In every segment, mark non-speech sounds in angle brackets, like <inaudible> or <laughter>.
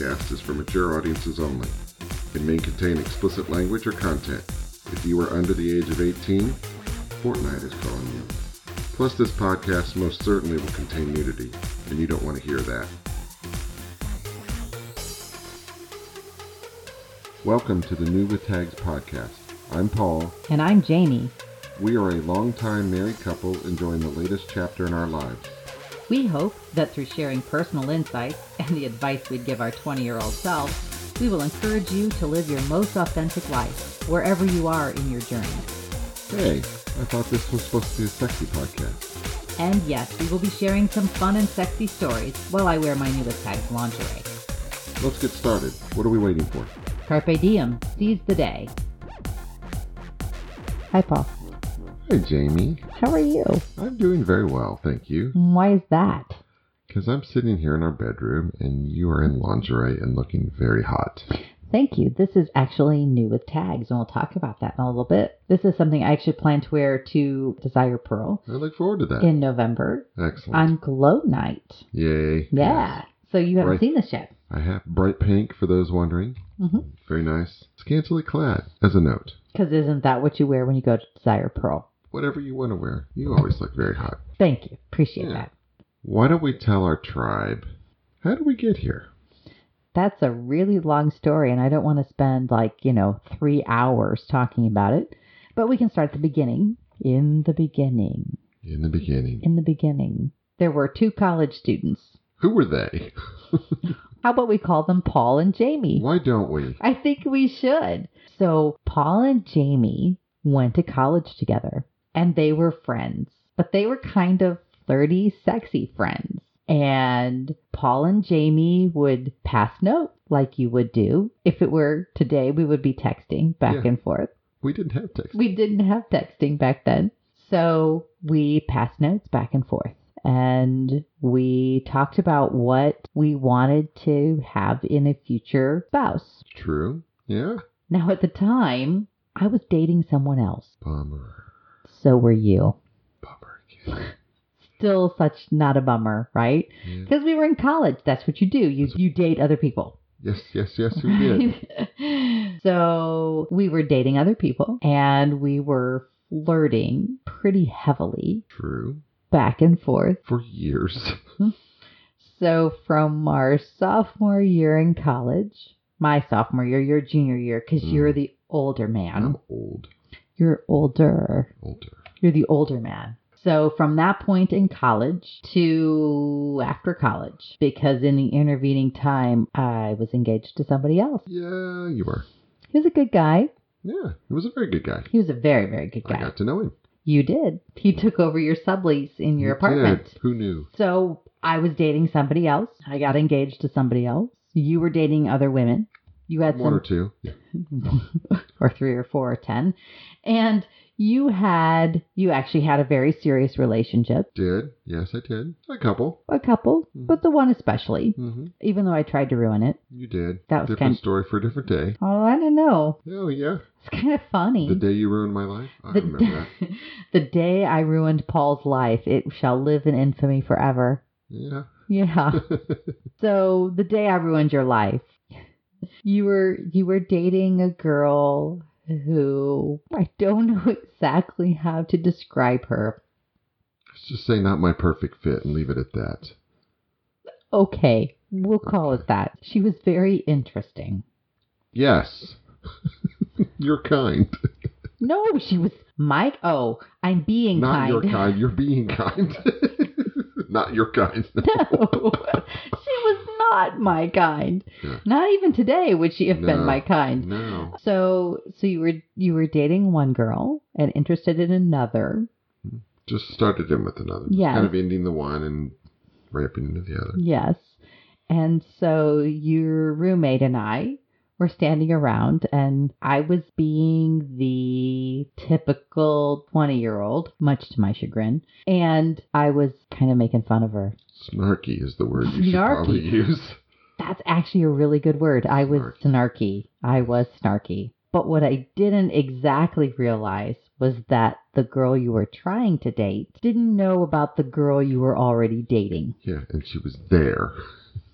podcast is for mature audiences only. It may contain explicit language or content. If you are under the age of 18, Fortnite is calling you. Plus, this podcast most certainly will contain nudity, and you don't want to hear that. Welcome to the New with Tags podcast. I'm Paul. And I'm Jamie. We are a longtime married couple enjoying the latest chapter in our lives. We hope that through sharing personal insights and the advice we'd give our 20 year old selves, we will encourage you to live your most authentic life wherever you are in your journey. Hey, I thought this was supposed to be a sexy podcast. And yes, we will be sharing some fun and sexy stories while I wear my newest tag's lingerie. Let's get started. What are we waiting for? Carpe diem, seize the day. Hi, Paul. Hey, Jamie. How are you? I'm doing very well, thank you. Why is that? Because I'm sitting here in our bedroom and you are in lingerie and looking very hot. Thank you. This is actually new with tags, and we'll talk about that in a little bit. This is something I actually plan to wear to Desire Pearl I look forward to that. in November Excellent. on Glow Night. Yay. Yeah. So you haven't Right. seen this yet. I have bright pink for those wondering. Mhm. Very nice. Scantily clad, as a note. Because isn't that what you wear when you go to Desire Pearl? Whatever you want to wear. You always look very hot. Thank you. Appreciate Yeah. that. Why don't we tell our tribe? How did we get here? That's a really long story, and I don't want to spend like, you know, three hours talking about it. But we can start at the beginning. In the beginning. In the beginning. In the beginning. There were two college students. Who were they? <laughs> How about we call them Paul and Jamie? Why don't we? I think we should. So, Paul and Jamie went to college together and they were friends, but they were kind of flirty, sexy friends. And Paul and Jamie would pass notes like you would do. If it were today, we would be texting back Yeah. and forth. We didn't have text. We didn't have texting back then. So we passed notes back and forth. And we talked about what we wanted to have in a future spouse. True. Yeah. Now, at the time, I was dating someone else. Bummer. So were you. Bummer. Still such not a bummer, right? Yeah. Because we were in college. That's what you do. You, you date other people. Yes, yes, yes, we did. <laughs> so we were dating other people and we were flirting pretty heavily True. back and forth. For years. <laughs> So from our sophomore year in college, my sophomore year, your junior year, because Mm. you're the older man. I'm old. You're older. Older. You're the older man. So from that point in college to after college, because in the intervening time, I was engaged to somebody else. Yeah, you were. He was a good guy. Yeah, he was a very good guy. He was a very, very good guy. I got to know him. You did. He took over your sublease in your He apartment. did. Who knew? So I was dating somebody else. I got engaged to somebody else. You were dating other women. You had One some or two. Yeah. <laughs> or three or four or ten. And you had you actually had a very serious relationship. Did. Yes, I did. A couple. A couple, Mhm. but the one especially, hmm even though I tried to ruin it. You did. That was a Different kind- story for a different day. Oh, I don't know. Oh, yeah. It's kind of funny. The day you ruined my life? I The, remember that. <laughs> the day I ruined Paul's life, it shall live in infamy forever. Yeah. Yeah. <laughs> So the day I ruined your life, you were you were dating a girl who I don't know exactly how to describe her. Let's just say not my perfect fit and leave it at that. Okay, we'll call it that. She was very interesting. Yes. <laughs> You're kind. No, she was Mike. Oh, I'm being Not kind. your kind. You're being kind. <laughs> not your kind. No, <laughs> was not my kind. Yeah. Not even today would she have been my kind. No. So, so you were you were dating one girl and interested in another. Hmm. Just started in with another. Yeah. Kind of ending the one and ramping into the other. Yes. And so your roommate and I were standing around, and I was being the typical 20 year old, much to my chagrin. And I was kind of making fun of her. Snarky is the word you should Snarky. probably use. That's actually a really good word. I was snarky. I was snarky. But what I didn't exactly realize was that the girl you were trying to date didn't know about the girl you were already dating. Yeah, and she was there.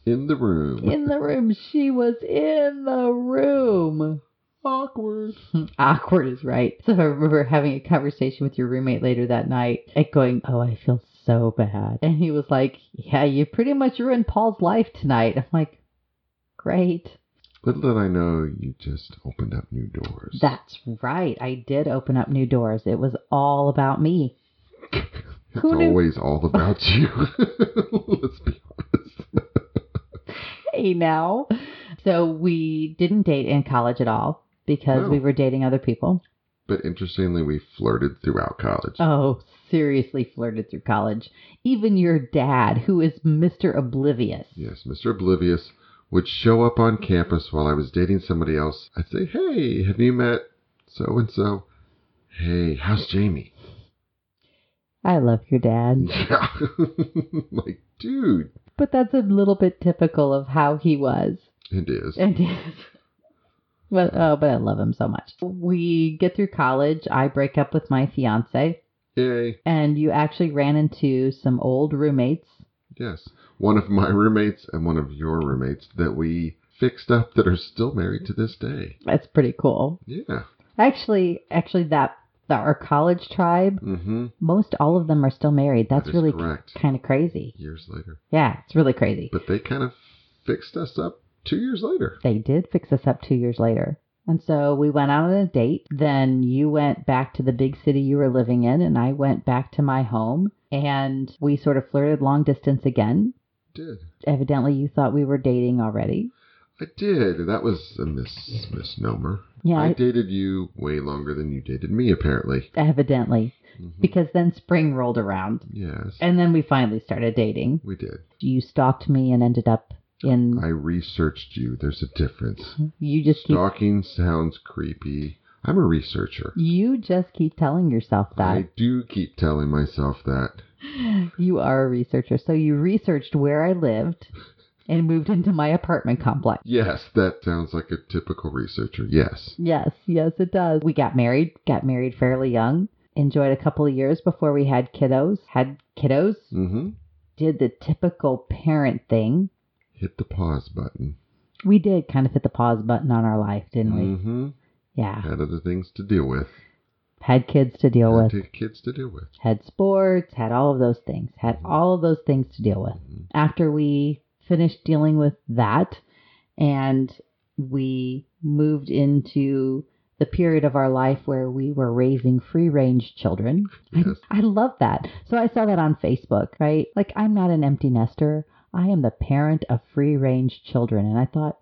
In the room. in the room. She was in the room. Awkward. <laughs> Awkward is right. So I remember having a conversation with your roommate later that night and going, Oh, I feel so bad. And he was like, Yeah, you pretty much ruined Paul's life tonight. I'm like, Great. Little did I know you just opened up new doors. That's right. I did open up new doors. It was all about me. <laughs> it's who knew? always all about you. <laughs> Let's be honest. <laughs> Hey, now. So we didn't date in college at all because No. we oh. were dating other people. But interestingly, we flirted throughout college. Oh, seriously flirted through college. Even your dad, who is Mr. Oblivious. Yes, Mr. Oblivious would show up on campus while I was dating somebody else. I'd say, Hey, have you met so and so? Hey, how's Jamie? I love your dad. <laughs> Yeah. <laughs> like, dude. But that's a little bit typical of how he was. It is. <laughs> And is. But, oh, but I love him so much. We get through college. I break up with my fiance, Yay. and you actually ran into some old roommates. Yes. One of my roommates and one of your roommates that we fixed up that are still married to this day. That's pretty cool. Yeah. Actually, actually, that, that our college tribe, Mm-hmm. most all of them are still married. That's That really kind of crazy. Years later. Yeah, it's really crazy. But they kind of fixed us up two years later. They did fix us up two years later. And so we went out on a date. Then you went back to the big city you were living in, and I went back to my home. And we sort of flirted long distance again. Did. Evidently, you thought we were dating already. I did. That was a mis- misnomer. Yeah, I I- dated you way longer than you dated me, apparently. evidently. Mhm. Because then spring rolled around. Yes, And then we finally started dating. we did. You stalked me and ended up in. I researched you. There's a difference. You just keep. Stalking sounds creepy. I'm a researcher. You just keep telling yourself that. I do keep telling myself that. <laughs> You are a researcher. So you researched where I lived <laughs> and moved into my apartment complex. Yes, that sounds like a typical researcher. Yes. Yes, yes, it does. We got married, got married fairly young, enjoyed a couple of years before we had kiddos, had kiddos, Mm-hmm. did the typical parent thing. Hit the pause button. We did kind of hit the pause button on our life, didn't we? Mm-hmm. Yeah. Had other things to deal with. Had kids to deal Had with, kids to deal with. had sports, had all of those things, had all of those things to deal with. Mhm. after we finished dealing with that and we moved into the period of our life where we were raising free range children. Yes. I, I love that. So I saw that on Facebook, right? Like, I'm not an empty nester. I am the parent of free range children. And I thought,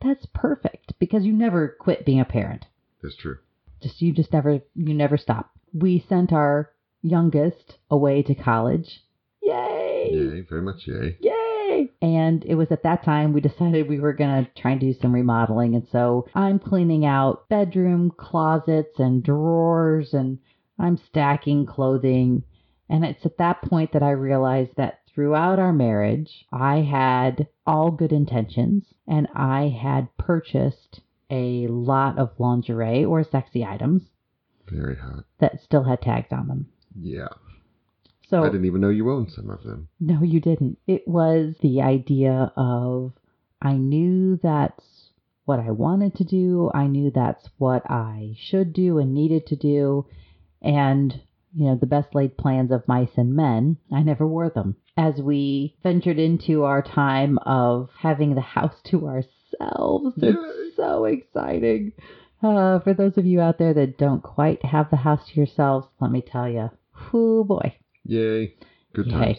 that's perfect because you never quit being a parent. That's true. Just, you just never, you never stop. We sent our youngest away to college. Yay! Yay, very much yay. Yay! And it was at that time we decided we were going to try and do some remodeling. And so I'm cleaning out bedroom closets and drawers and I'm stacking clothing. And it's at that point that I realized that throughout our marriage, I had all good intentions and I had purchased a lot of lingerie or sexy items Very hot. that still had tags on them. Yeah. So I didn't even know you owned some of them. No, you didn't. It was the idea of I knew that's what I wanted to do. I knew that's what I should do and needed to do. And, you know, the best laid plans of mice and men, I never wore them. As we ventured into our time of having the house to ourselves, Yay. it's so exciting. Uh, for those of you out there that don't quite have the house to yourselves, let me tell you, whoo boy, Yay. Good Yay. times.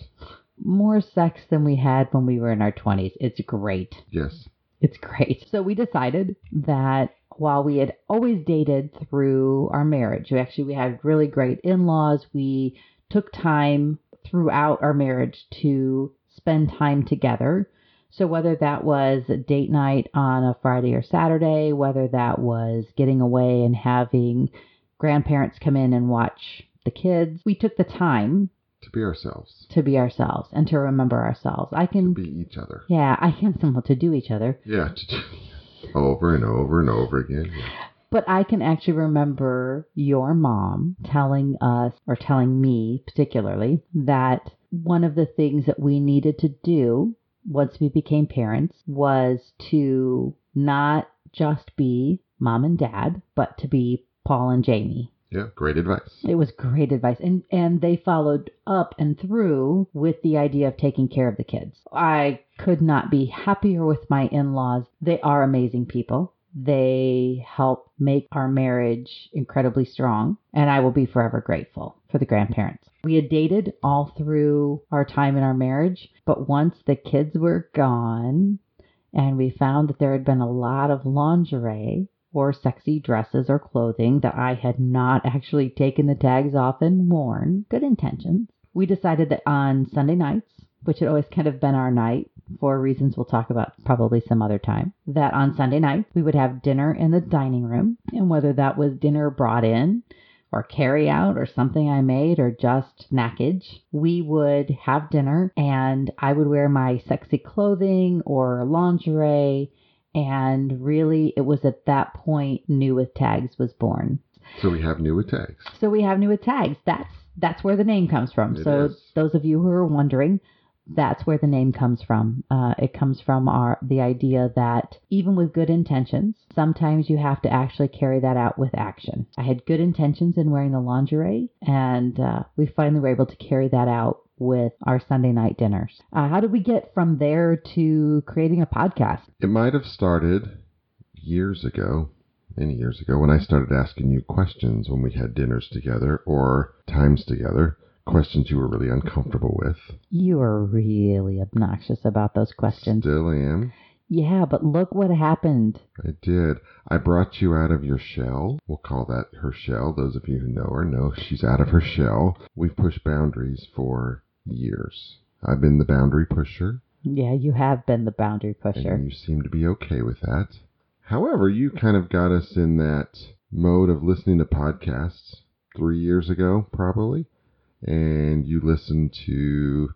more sex than we had when we were in our 20s. It's great. Yes. It's great. So we decided that while we had always dated through our marriage, we actually we had really great in-laws. We took time throughout our marriage to spend time together. So whether that was a date night on a Friday or Saturday, whether that was getting away and having grandparents come in and watch the kids, we took the time To be ourselves. to be ourselves and to remember ourselves. I To can, be each other. yeah, I can well, to do each other, Yeah. To do <laughs> over and over and over again. Yeah. but I can actually remember your mom telling us, or telling me particularly, that one of the things that we needed to do once we became parents was to not just be mom and dad, but to be Paul and Jamie. Yeah, great advice. It was great advice. And and they followed up and through with the idea of taking care of the kids. I could not be happier with my in-laws. They are amazing people. They help make our marriage incredibly strong, and I will be forever grateful for the grandparents. We had dated all through our time in our marriage, but once the kids were gone and we found that there had been a lot of lingerie or sexy dresses or clothing that I had not <laughs> actually taken the tags off and worn. Good intentions. We decided that on Sunday nights, which had always kind of been our night for reasons we'll talk about probably some other time, that on Sunday nights we would have dinner in the dining room. And whether that was dinner brought in or carry out or something I made or just snackage, we would have dinner and I would wear my sexy clothing or lingerie and really, it was at that point New with Tags was born. So we have new with tags. So we have New with Tags. That's that's where the name comes from. It so is. those of you who are wondering, that's where the name comes from. Uh, it comes from our the idea that even with good intentions, sometimes you have to actually carry that out with action. I had good intentions in wearing the lingerie, and uh, we finally were able to carry that out with our Sunday night dinners. Uh, how did we get from there to creating a podcast? It might have started years ago, many years ago, when I started asking you questions when we had dinners together or times together, questions you were really uncomfortable with. You are really obnoxious about those questions. Still am. Yeah, but look what happened. I did. I brought you out of your shell. We'll call that her shell. Those of you who know her know she's out of her shell. We've pushed boundaries for years. I've been the boundary pusher, Yeah, you have been the boundary pusher. and you seem to be okay with that. However, you kind of got us in that mode of listening to podcasts three years ago, probably. And you listened to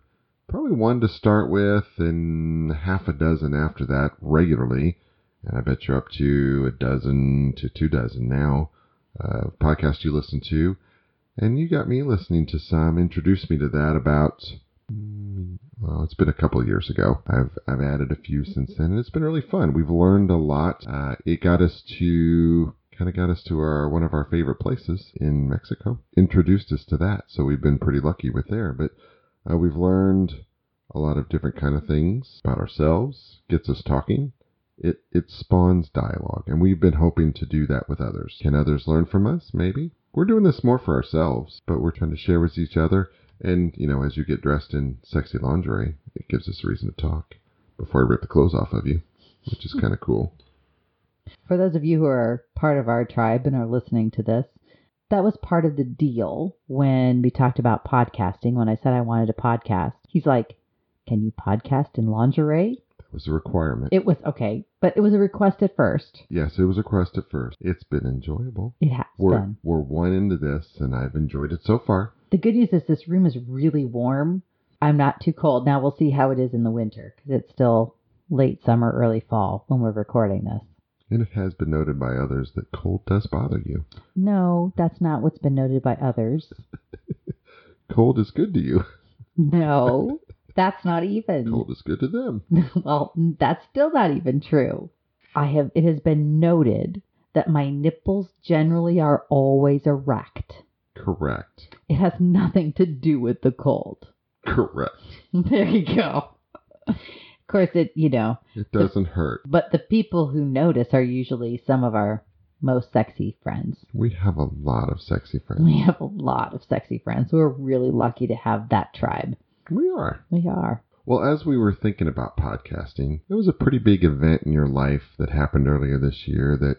probably one to start with and half a dozen after that regularly. And I bet you're up to a dozen to two dozen now uh, podcasts you listen to. And you got me listening to some, introduced me to that about, mm, well, it's been a couple of years ago. I've, I've added a few since then, and it's been really fun. We've learned a lot. Uh, it got us to, kind of got us to our, one of our favorite places in Mexico, introduced us to that. So we've been pretty lucky with there. But uh, we've learned a lot of different kind of things about ourselves, gets us talking. It, it spawns dialogue, and we've been hoping to do that with others. Can others learn from us? Maybe. We're doing this more for ourselves, but we're trying to share with each other. And, you know, as you get dressed in sexy lingerie, it gives us a reason to talk before I rip the clothes off of you, which is kind of cool. For those of you who are part of our tribe and are listening to this, that was part of the deal when we talked about podcasting. When I said I wanted a podcast, he's like, Can you podcast in lingerie? Was a requirement. It was okay, but it was a request at first. yes, it was a request at first. It's been enjoyable. It has We're, been. we're one into this, and I've enjoyed it so far. The good news is this room is really warm. I'm not too cold. Now we'll see how it is in the winter because it's still late summer, early fall when we're recording this. And it has been noted by others that cold does bother you. No, that's not what's been noted by others. <laughs> Cold is good to you. No, <laughs> that's not even. Cold is good to them. <laughs> well, that's still not even true. I have it has been noted that my nipples generally are always erect. Correct. It has nothing to do with the cold. Correct. <laughs> There you go. Of course it, you know, It doesn't hurt. but the people who notice are usually some of our most sexy friends. We have a lot of sexy friends. We have a lot of sexy friends. We're really lucky to have that tribe. We are. We are. Well, as we were thinking about podcasting, there was a pretty big event in your life that happened earlier this year that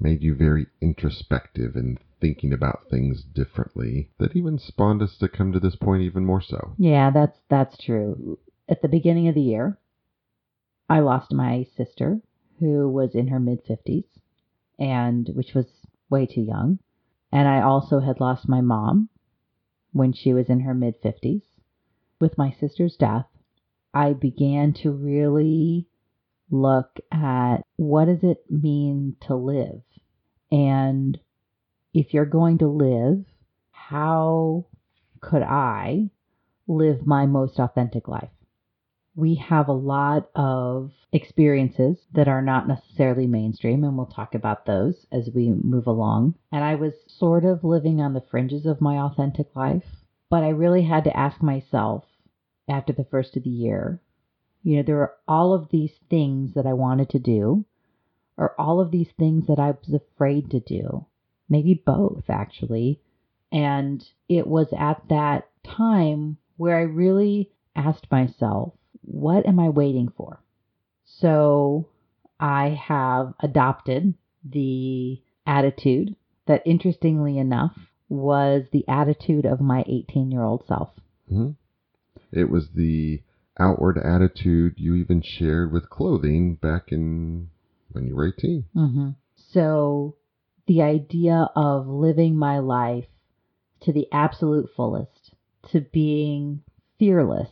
made you very introspective and thinking about things differently that even spawned us to come to this point even more so. Yeah, that's that's true. At the beginning of the year, I lost my sister who was in her mid 50s and which was way too young. And I also had lost my mom when she was in her mid 50s. With my sister's death, I began to really look at what does it mean to live? And if you're going to live, how could I live my most authentic life? we have a lot of experiences that are not necessarily mainstream, and we'll talk about those as we move along. And I was sort of living on the fringes of my authentic life, but I really had to ask myself after the first of the year, you know, there were all of these things that I wanted to do, or all of these things that I was afraid to do. Maybe both, actually. And it was at that time where I really asked myself, what am I waiting for? So I have adopted the attitude that, interestingly enough, was the attitude of my 18 year old self. hmm It was the outward attitude you even shared with clothing back in when you were 18. Mm-hmm. So the idea of living my life to the absolute fullest, to being fearless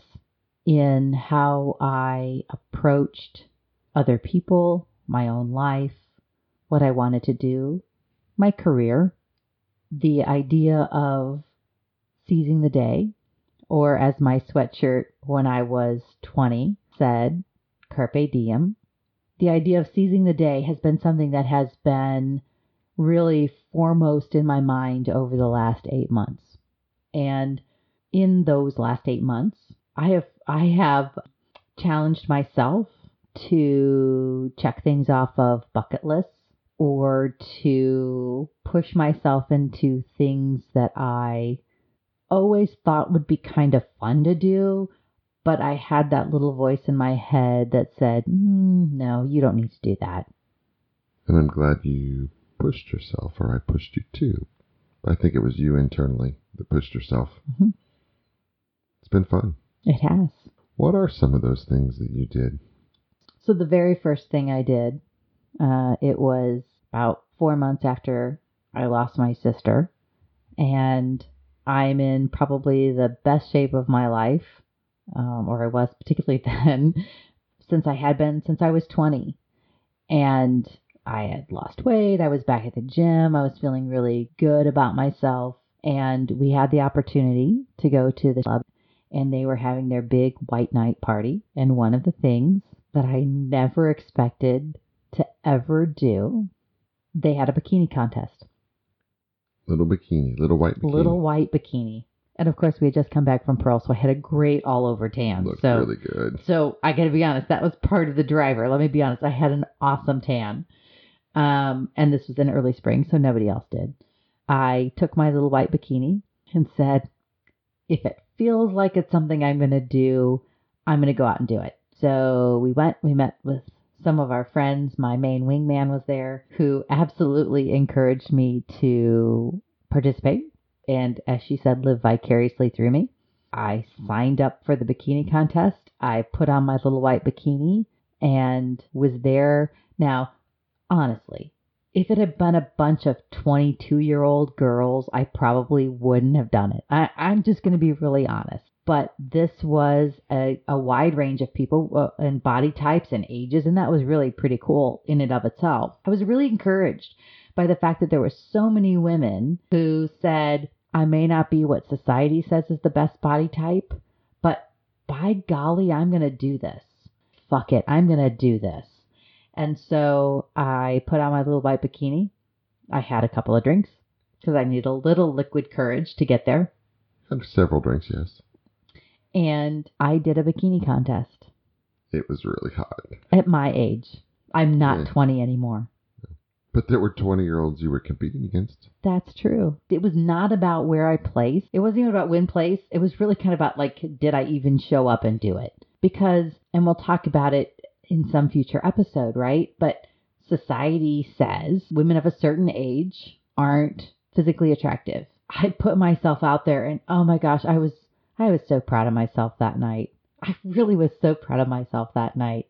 in how I approached other people, my own life, what I wanted to do, my career, the idea of seizing the day, or as my sweatshirt when I was 20 said, carpe diem. The idea of seizing the day has been something that has been really foremost in my mind over the last eight months. And in those last eight months, I have I have challenged myself to check things off of bucket lists or to push myself into things that I always thought would be kind of fun to do, but I had that little voice in my head that said, mm, "No, you don't need to do that." And I'm glad you pushed yourself, or I pushed you too. I think it was you internally that pushed yourself. Mhm. It's been fun. It has. What are some of those things that you did? So the very first thing I did, uh, it was about four months after I lost my sister, and I'm in probably the best shape of my life, um, or I was particularly <laughs> then, since I had been since I was 20, and I had lost weight. I was back at the gym. I was feeling really good about myself, and we had the opportunity to go to the club, and they were having their big white night party, and one of the things that I never expected to ever do. They had a bikini contest, Little bikini, little white bikini. little white bikini. And of course, we had just come back from Pearl, so I had a great all over tan. Looked so, really good. so I got to be honest, that was part of the driver. Let me be honest, I had an awesome tan. Um, and this was in early spring, so nobody else did. I took my little white bikini and said, if it feels like it's something I'm going to do, I'm going to go out and do it. So we went, we met with some of our friends. My main wingman was there who absolutely encouraged me to participate. And as she said, live vicariously through me. I signed up for the bikini contest. I put on my little white bikini and was there. Now, honestly, if it had been a bunch of 22 year old girls, I probably wouldn't have done it. I, I'm just going to be really honest. But this was a, a wide range of people uh, and body types and ages, and that was really pretty cool in and of itself. I was really encouraged by the fact that there were so many women who said, I may not be what society says is the best body type, but by golly, I'm going to do this. Fuck it, I'm going to do this. And so I put on my little white bikini. I had a couple of drinks because I need a little liquid courage to get there. Had several drinks, yes. And I did a bikini contest It was really hot. at my age. I'm not Yeah. 20 anymore. But there were 20 year olds you were competing against. That's true. It was not about where I placed. It wasn't even about win place. It was really kind of about like, did I even show up and do it? Because, and we'll talk about it in some future episode, right? But society says women of a certain age aren't physically attractive. I put myself out there and oh my gosh, I was, I was so proud of myself that night. I really was so proud of myself that night.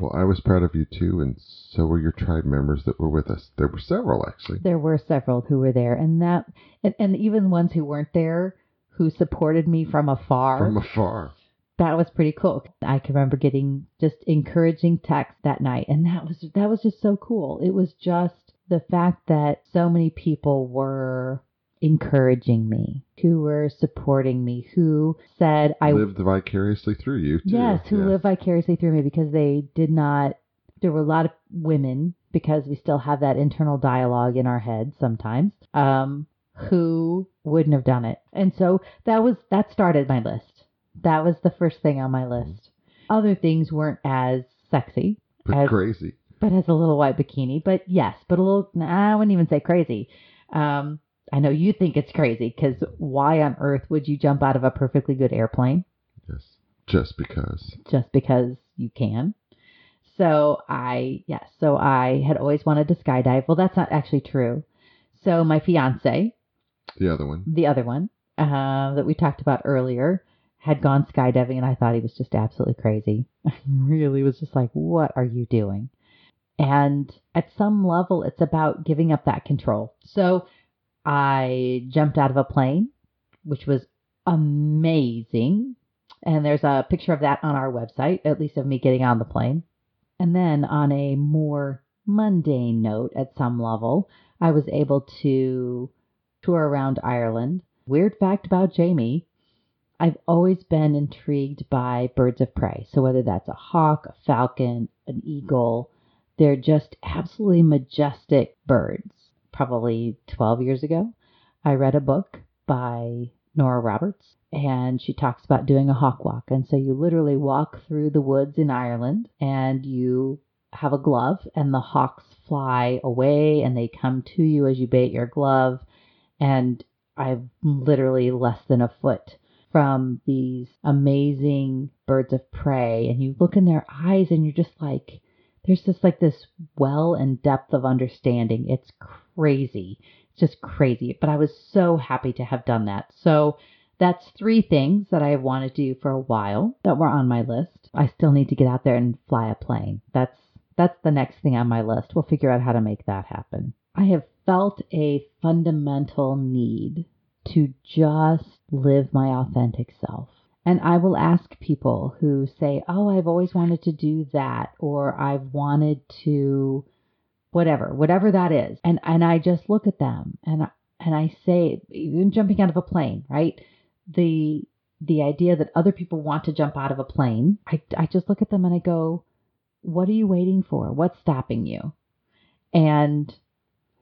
Well, I was proud of you too, and so were your tribe members that were with us. There were several, actually. there were several who were there and that and, and even ones who weren't there who supported me from afar From afar. that was pretty cool i can remember getting just encouraging texts that night and that was that was just so cool it was just the fact that so many people were encouraging me, who were supporting me, who said I lived vicariously through you, too. Yes, who Yeah. live vicariously through me because they did not. There were a lot of women because we still have that internal dialogue in our heads sometimes. Um, who wouldn't have done it, and so that was that started my list. That was the first thing on my list. Other things weren't as sexy, But as- crazy. but as a little white bikini. But yes, but a little. Nah, I wouldn't even say crazy. Um, I know you think it's crazy because why on earth would you jump out of a perfectly good airplane? Yes. Just because. just because you can. So I, yes, so I had always wanted to skydive. Well, that's not actually true. So my fiance, The other one. the other one uh, that we talked about earlier, had gone skydiving, and I thought he was just absolutely crazy. <laughs> I really was just like, what are you doing? And at some level, it's about giving up that control. So I jumped out of a plane, which was amazing. And there's a picture of that on our website, at least of me getting on the plane. And then on a more mundane note, at some level, I was able to tour around Ireland. Weird fact about Jamie I've always been intrigued by birds of prey. So whether that's a hawk, a falcon, an eagle, they're just absolutely majestic birds. Probably 12 years ago, I read a book by Nora Roberts, and she talks about doing a hawk walk. And so you literally walk through the woods in Ireland, and you have a glove, and the hawks fly away, and they come to you as you bait your glove. And I'm literally less than a foot from these amazing birds of prey, and you look in their eyes, and you're just like, there's just like this well and depth of understanding. It's crazy. It's just crazy. But I was so happy to have done that. So that's three things that I want to do for a while that were on my list. I still need to get out there and fly a plane. That's that's the next thing on my list. We'll figure out how to make that happen. I have felt a fundamental need to just live my authentic self. And I will ask people who say, Oh, I've always wanted to do that, or I've wanted to whatever, whatever that is. And and I just look at them and I- and I say, even jumping out of a plane, right? The the idea that other people want to jump out of a plane, I, I just look at them and I go, What are you waiting for? What's stopping you? And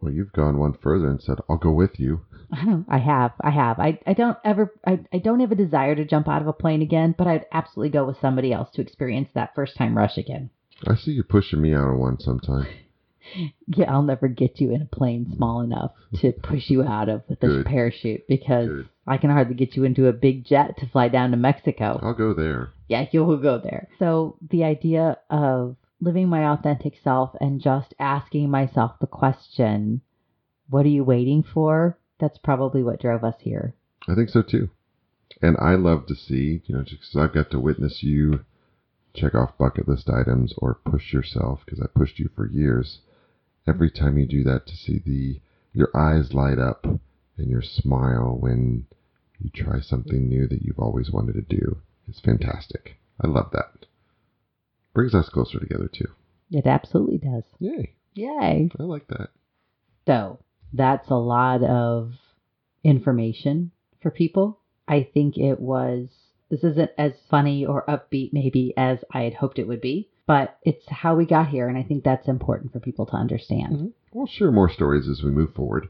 Well, you've gone one further and said, I'll go with you. <laughs> I have, I have. I, I don't ever, I, I don't have a desire to jump out of a plane again, but I'd absolutely go with somebody else to experience that first time rush again. I see you pushing me out of one sometime. <laughs> <laughs> Yeah, I'll never get you in a plane small enough to push you out of with a Good. parachute because Good. I can hardly get you into a big jet to fly down to Mexico. I'll go there. Yeah, you will go there. So the idea of living my authentic self and just asking myself the question, what are you waiting for? That's probably what drove us here. I think so too. And I love to see, you know, just 'cause I've got to witness you check off bucket list items or push yourself, because I pushed you for years. Every time you do that, to see the your eyes light up and your smile when you try something new that you've always wanted to do is fantastic. I love that. Brings us closer together too. It absolutely does. Yay! Yay. I like that. So that's a lot of information for people. I think it was, this isn't as funny or upbeat maybe as I had hoped it would be, but it's how we got here. And I think that's important for people to understand. We'll share more stories as we move forward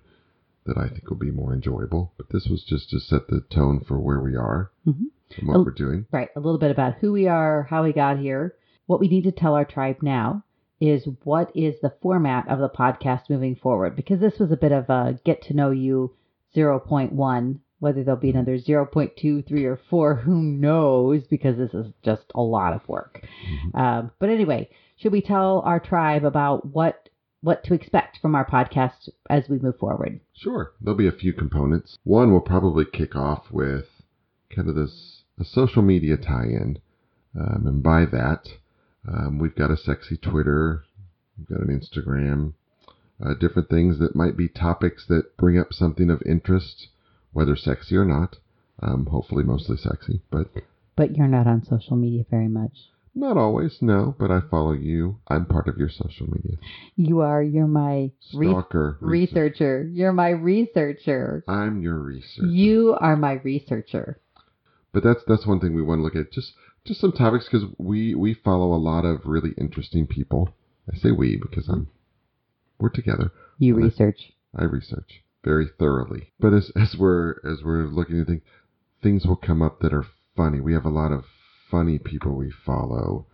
that I think will be more enjoyable. But this was just to set the tone for where we are Mhm. and what Oh. we're doing. Right. A little bit about who we are, how we got here. What we need to tell our tribe now is what is the format of the podcast moving forward? Because this was a bit of a get to know you 0.1. Whether there'll be another 0.2, 3, or 4, who knows? Because this is just a lot of work. Um, but anyway, should we tell our tribe about what what to expect from our podcast as we move forward? Sure, there'll be a few components. One will probably kick off with kind of this a social media tie-in, um, and by that, um, we've got a sexy Twitter, we've got an Instagram, uh, different things that might be topics that bring up something of interest, whether sexy or not. Um, hopefully, mostly sexy, but But you're not on social media very much. Not always, no, but I follow you. I'm part of your social media. You are. You're my re- Stalker. researcher. You're my researcher. I'm your researcher. You are my researcher. But that's that's one thing we want to look at. Just just some topics because we we follow a lot of really interesting people. I say we because I'm we're together. You research. I research very thoroughly. But as as we're as we're looking at things, things will come up that are funny. We have a lot of funny people we follow.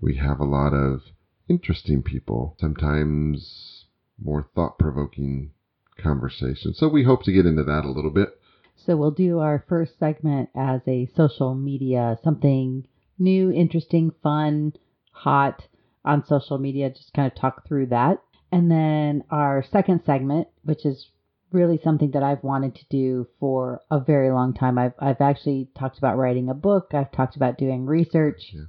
We have a lot of interesting people. Sometimes more thought provoking conversations. So we hope to get into that a little bit. So we'll do our first segment as a social media, something new, interesting, fun, hot on social media. Just kind of talk through that. And then our second segment, which is really something that I've wanted to do for a very long time. I've I've actually talked about writing a book. I've talked about doing research. Yeah.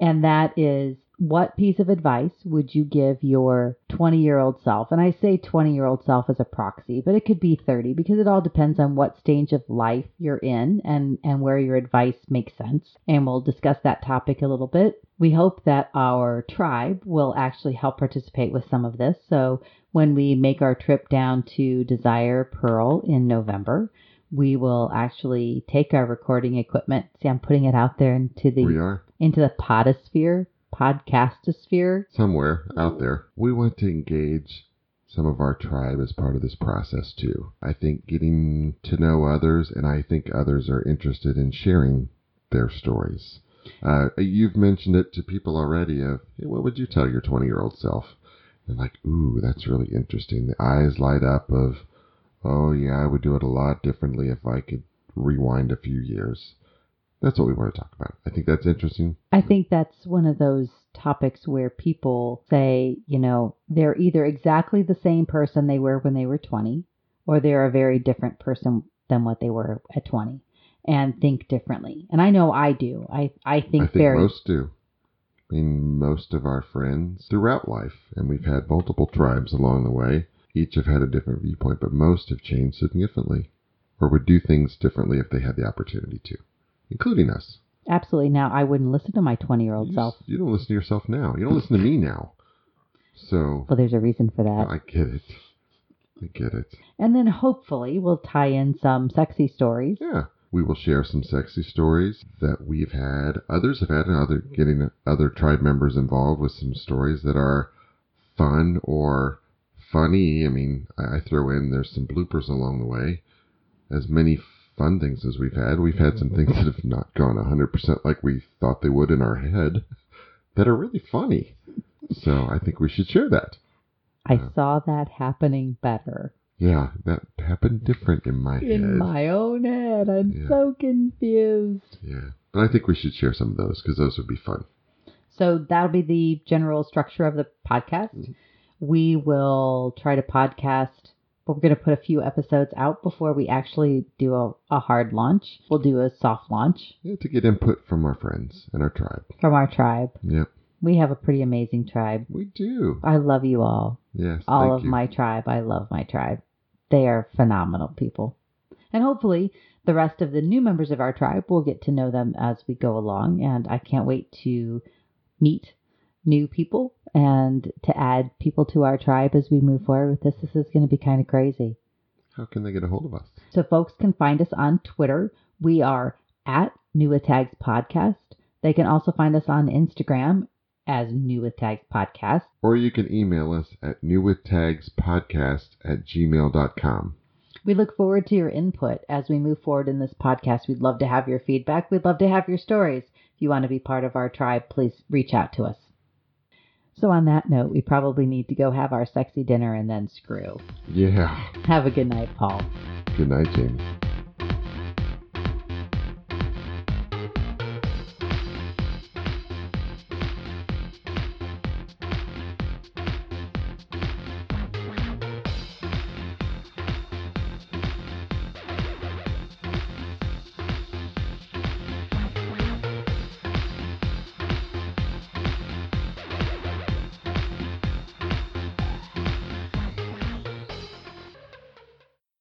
And that is what piece of advice would you give your 20 year old self? And I say 20 year old self as a proxy, but it could be 30 because it all depends on what stage of life you're in and, and where your advice makes sense. And we'll discuss that topic a little bit. We hope that our tribe will actually help participate with some of this. So when we make our trip down to Desire Pearl in November, we will actually take our recording equipment. See, I'm putting it out there into the We are into the podosphere, podcastosphere. somewhere out there. We want to engage some of our tribe as part of this process too. I think getting to know others, and I think others are interested in sharing their stories. Uh, you've mentioned it to people already. Of hey, what would you tell your 20 year old self? And like, ooh, that's really interesting. The eyes light up. Of, oh yeah, I would do it a lot differently if I could rewind a few years. That's what we want to talk about. I think that's interesting. I think that's one of those topics where people say, you know, they're either exactly the same person they were when they were 20 or they're a very different person than what they were at 20 and think differently. And I know I do. I, I think, I think very most do. I mean, most of our friends throughout life, and we've had multiple tribes along the way. Each have had a different viewpoint, but most have changed significantly, or would do things differently if they had the opportunity to, including us. absolutely. Now, I wouldn't listen to my 20 year old self. you don't listen to yourself now. You don't listen to me now. So Well, there's a reason for that. I get it. I get it. And then hopefully we'll tie in some sexy stories. Yeah. We will share some sexy stories that we've had. Others have had, and other getting other tribe members involved with some stories that are fun or funny. I mean, I I throw in there's some bloopers along the way. As many fun things as we've had, we've had some <laughs> things that have not gone 100% like we thought they would in our head <laughs> that are really funny. So I think we should share that. I Yeah. saw that happening better Yeah, that happened different in my in head. In my own head. I'm Yeah. so confused. Yeah, but I think we should share some of those because those would be fun. So that'll be the general structure of the podcast. Mhm. We will try to podcast, but we're going to put a few episodes out before we actually do a, a hard launch. We'll do a soft launch Yeah, to get input from our friends and our tribe. from our tribe. Yep, We have a pretty amazing tribe. we do. I love you all. Yes, all of you. my tribe. I love my tribe. They are phenomenal people. And hopefully, the rest of the new members of our tribe will get to know them as we go along. And I can't wait to meet new people and to add people to our tribe as we move forward with this. This is going to be kind of crazy. How can they get a hold of us? So, folks can find us on Twitter. We are at New Tags Podcast. They can also find us on Instagram as New with Tags Podcast. Or you can email us at newwithtagspodcast at gmail.com. We look forward to your input as we move forward in this podcast. We'd love to have your feedback. We'd love to have your stories. If you want to be part of our tribe, please reach out to us. So, on that note, we probably need to go have our sexy dinner and then screw. Yeah. Have a good night, Paul. Good night, Jamie.